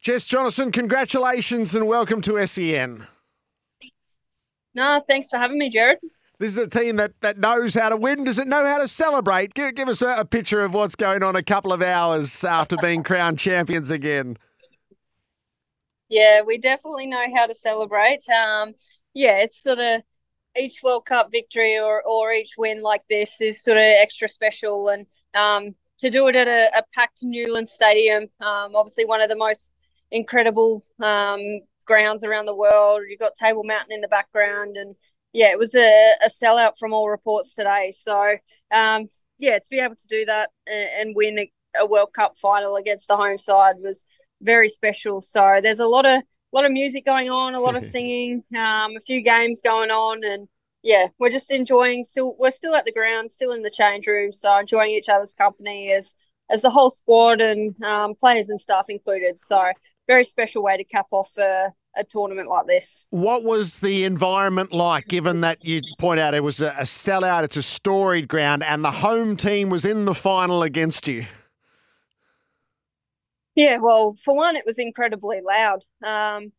Jess Jonassen, congratulations and welcome to SEN. No, thanks for having me, Jared. This is a team that, that knows how to win. Does it know how to celebrate? Give, give us a, a picture of what's going on a couple of hours after being crowned champions again. Yeah, we definitely know how to celebrate. Um, yeah, it's sort of each World Cup victory or, or each win like this is sort of extra special. And um, to do it at a, a packed Newlands Stadium, um, obviously one of the most incredible um, grounds around the world. You've got Table Mountain in the background, and yeah, it was a, a sellout from all reports today. So um, yeah, to be able to do that and, and win a, a, World Cup final against the home side was very special. So there's a lot of lot of music going on, a lot of singing, um, a few games going on, and yeah, we're just enjoying. Still, we're still at the ground, still in the change room, so enjoying each other's company as as the whole squad and um, players and staff included. So very special way to cap off a, a, tournament like this. What was the environment like, given that you point out it was a, a sellout, it's a storied ground, and the home team was in the final against you? Yeah, well, for one, it was incredibly loud. Um,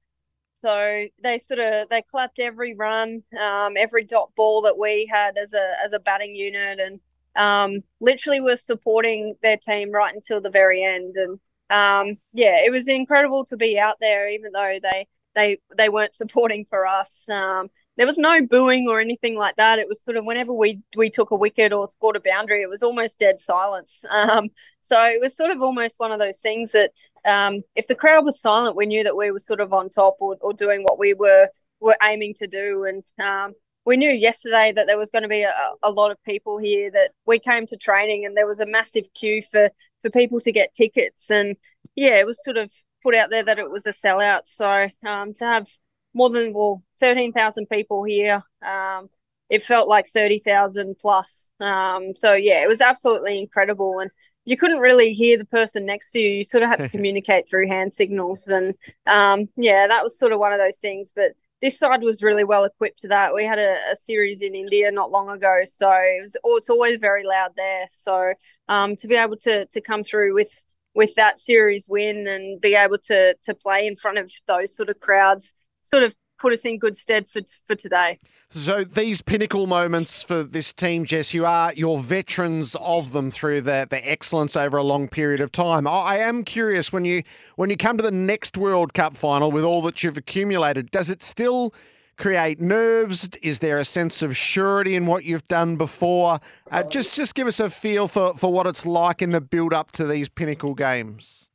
so they sort of they clapped every run, um, every dot ball that we had as a as a batting unit, and um, literally was supporting their team right until the very end. And um, yeah, it was incredible to be out there, even though they they they weren't supporting for us. Um, there was no booing or anything like that. It was sort of whenever we we took a wicket or scored a boundary, it was almost dead silence. Um, so it was sort of almost one of those things that um, if the crowd was silent, we knew that we were sort of on top or, or doing what we were were aiming to do. And um, we knew yesterday that there was going to be a, a lot of people here. That we came to training and there was a massive queue for for people to get tickets. And yeah, it was sort of put out there that it was a sellout. So um, to have more than well thirteen thousand people here, um, it felt like thirty thousand plus. Um, so yeah, it was absolutely incredible, and you couldn't really hear the person next to you. You sort of had to communicate through hand signals, and um, yeah, that was sort of one of those things. But this side was really well equipped to that. We had a, a, series in India not long ago, so it was, oh, it's always very loud there. So um, to be able to to come through with with that series win and be able to to play in front of those sort of crowds, sort of put us in good stead for for today. So these pinnacle moments for this team, Jess, you are your veterans of them through their, their excellence over a long period of time. I am curious when you when you come to the next World Cup final with all that you've accumulated, does it still create nerves? Is there a sense of surety in what you've done before? Uh, just just give us a feel for, for what it's like in the build up to these pinnacle games.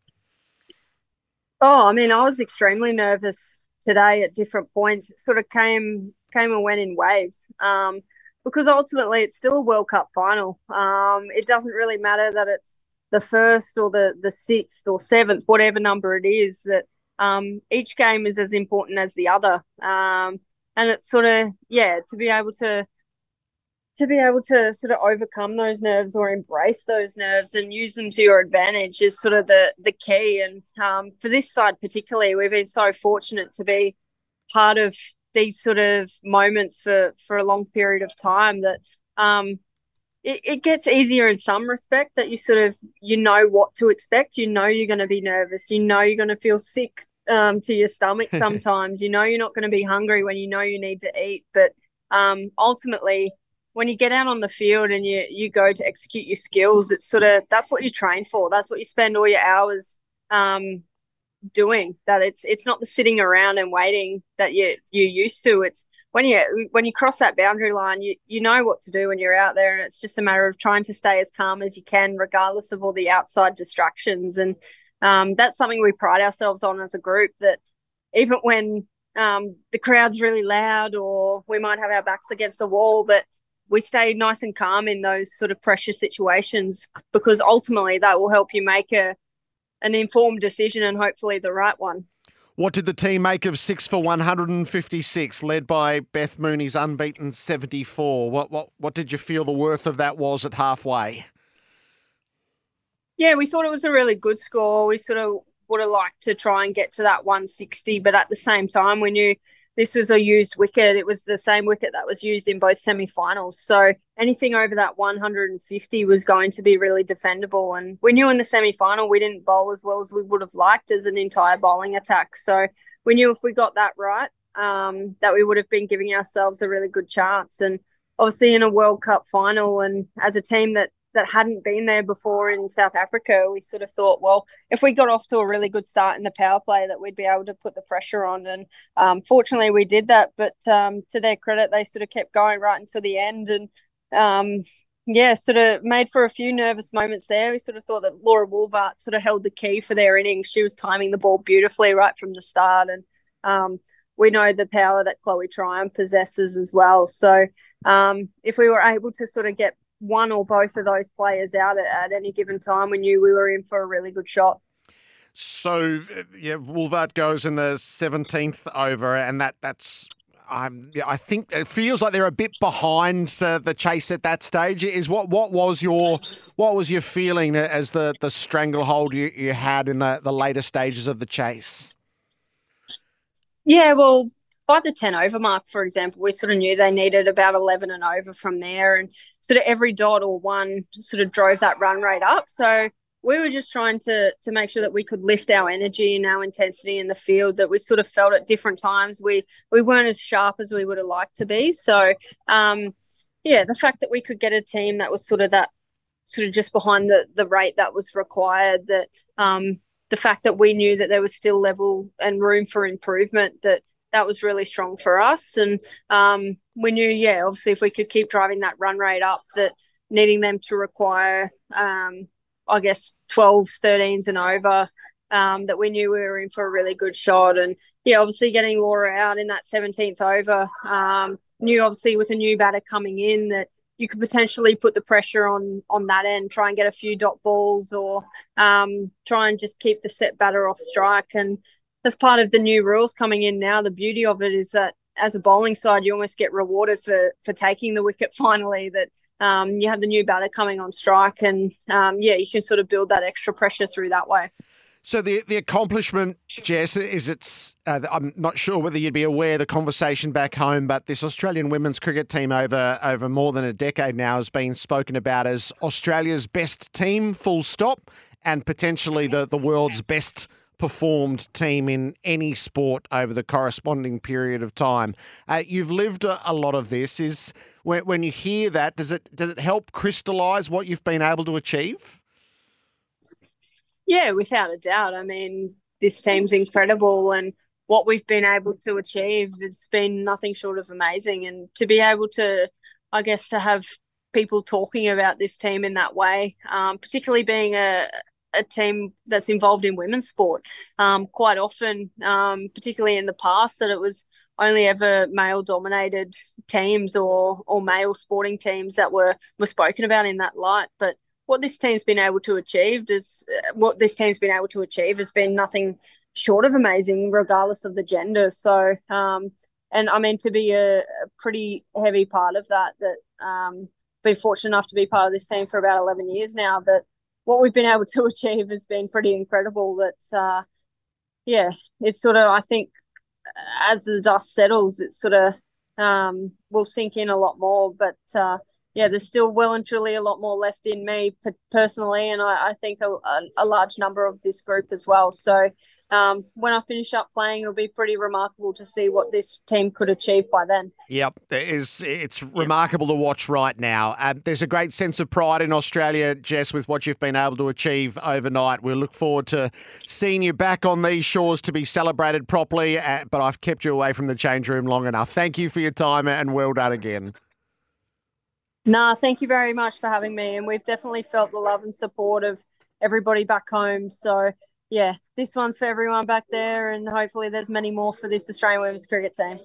Oh, I mean, I was extremely nervous today at different points. Sort of came came and went in waves. Um, because ultimately it's still a World Cup final. Um, it doesn't really matter that it's the first or the the sixth or seventh, whatever number it is. That um, each game is as important as the other. Um, and it's sort of yeah to be able to to be able to sort of overcome those nerves or embrace those nerves and use them to your advantage is sort of the the key. And um, for this side particularly, we've been so fortunate to be part of these sort of moments for for a long period of time that um, it, it gets easier in some respect that you sort of you know what to expect. You know you're going to be nervous. You know you're going to feel sick um, to your stomach sometimes. You know you're not going to be hungry when you know you need to eat. But um, ultimately when you get out on the field and you you go to execute your skills it's sort of that's what you train for. That's what you spend all your hours um, doing. That it's it's not the sitting around and waiting that you you're used to. It's when you when you cross that boundary line you you know what to do when you're out there and it's just a matter of trying to stay as calm as you can regardless of all the outside distractions. And um, that's something we pride ourselves on as a group that even when um, the crowd's really loud or we might have our backs against the wall but we stay nice and calm in those sort of pressure situations because ultimately that will help you make a an informed decision and hopefully the right one. What did the team make of six for 156, led by Beth Mooney's unbeaten 74? What what what did you feel the worth of that was at halfway? Yeah, we thought it was a really good score. We sort of would have liked to try and get to that 160, but at the same time, we knew this was a used wicket. It was the same wicket that was used in both semi-finals. So anything over that 150 was going to be really defendable. And we knew in the semi-final we didn't bowl as well as we would have liked as an entire bowling attack. So we knew if we got that right, um, that we would have been giving ourselves a really good chance. And obviously in a World Cup final, and as a team that that hadn't been there before in South Africa, we sort of thought, well, if we got off to a really good start in the power play, that we'd be able to put the pressure on. And um, fortunately, we did that. But um, to their credit, they sort of kept going right until the end. And um, yeah, sort of made for a few nervous moments there. We sort of thought that Laura Wolvaardt sort of held the key for their innings. She was timing the ball beautifully right from the start. And um, we know the power that Chloe Tryon possesses as well. So um, if we were able to sort of get one or both of those players out at, at any given time, we knew we were in for a really good shot. So yeah, Wolvaardt goes in the seventeenth over, and that that's. Um, I think it feels like they're a bit behind uh, the chase at that stage. Is what what was your what was your feeling as the the stranglehold you, you had in the the later stages of the chase? Yeah, well, by the 10 over mark, for example, we sort of knew they needed about 11 and over from there. And sort of every dot or one sort of drove that run rate up. So we were just trying to to make sure that we could lift our energy and our intensity in the field that we sort of felt at different times. We we weren't as sharp as we would have liked to be. So um, yeah, the fact that we could get a team that was sort of that sort of just behind the the rate that was required, that um, the fact that we knew that there was still level and room for improvement that that was really strong for us. And um, we knew, yeah, obviously, if we could keep driving that run rate up, that needing them to require, um, I guess, 12s, 13s, and over. Um, that we knew we were in for a really good shot. And yeah, obviously getting Laura out in that 17th over, um, knew obviously with a new batter coming in that you could potentially put the pressure on on that end, try and get a few dot balls or um, try and just keep the set batter off strike. And as part of the new rules coming in now, the beauty of it is that as a bowling side, you almost get rewarded for for taking the wicket finally. That um, you have the new batter coming on strike, and um, yeah, you can sort of build that extra pressure through that way. So the the accomplishment, Jess, is it's. Uh, I'm not sure whether you'd be aware of the conversation back home, but this Australian women's cricket team over over more than a decade now has been spoken about as Australia's best team, full stop, and potentially the the world's best performed team in any sport over the corresponding period of time. Uh, you've lived a, a, lot of this. Is when, when you hear that, does it does it help crystallise what you've been able to achieve? Yeah, without a doubt. I mean, this team's incredible, and what we've been able to achieve has been nothing short of amazing. And to be able to, I guess, to have people talking about this team in that way, um, particularly being a a team that's involved in women's sport. Um, quite often, um, particularly in the past, that it was only ever male dominated teams or or male sporting teams that were were spoken about in that light. But what this team's been able to achieve is what this team's been able to achieve has been nothing short of amazing, regardless of the gender. So, um, and I mean to be a, a, pretty heavy part of that. That um, been fortunate enough to be part of this team for about eleven years now. That what we've been able to achieve has been pretty incredible. That uh, yeah, it's sort of I think as the dust settles, it sort of um, will sink in a lot more. But uh, yeah, there's still well and truly a lot more left in me personally, and I, I think a, a, large number of this group as well. So um, when I finish up playing, it'll be pretty remarkable to see what this team could achieve by then. Yep, it's it's remarkable to watch right now. There's a great sense of pride in Australia, Jess, with what you've been able to achieve overnight. We look forward to seeing you back on these shores to be celebrated properly. Uh, but I've kept you away from the change room long enough. Thank you for your time and well done again. Nah, thank you very much for having me. And we've definitely felt the love and support of everybody back home. So yeah, this one's for everyone back there, and hopefully there's many more for this Australian women's cricket team.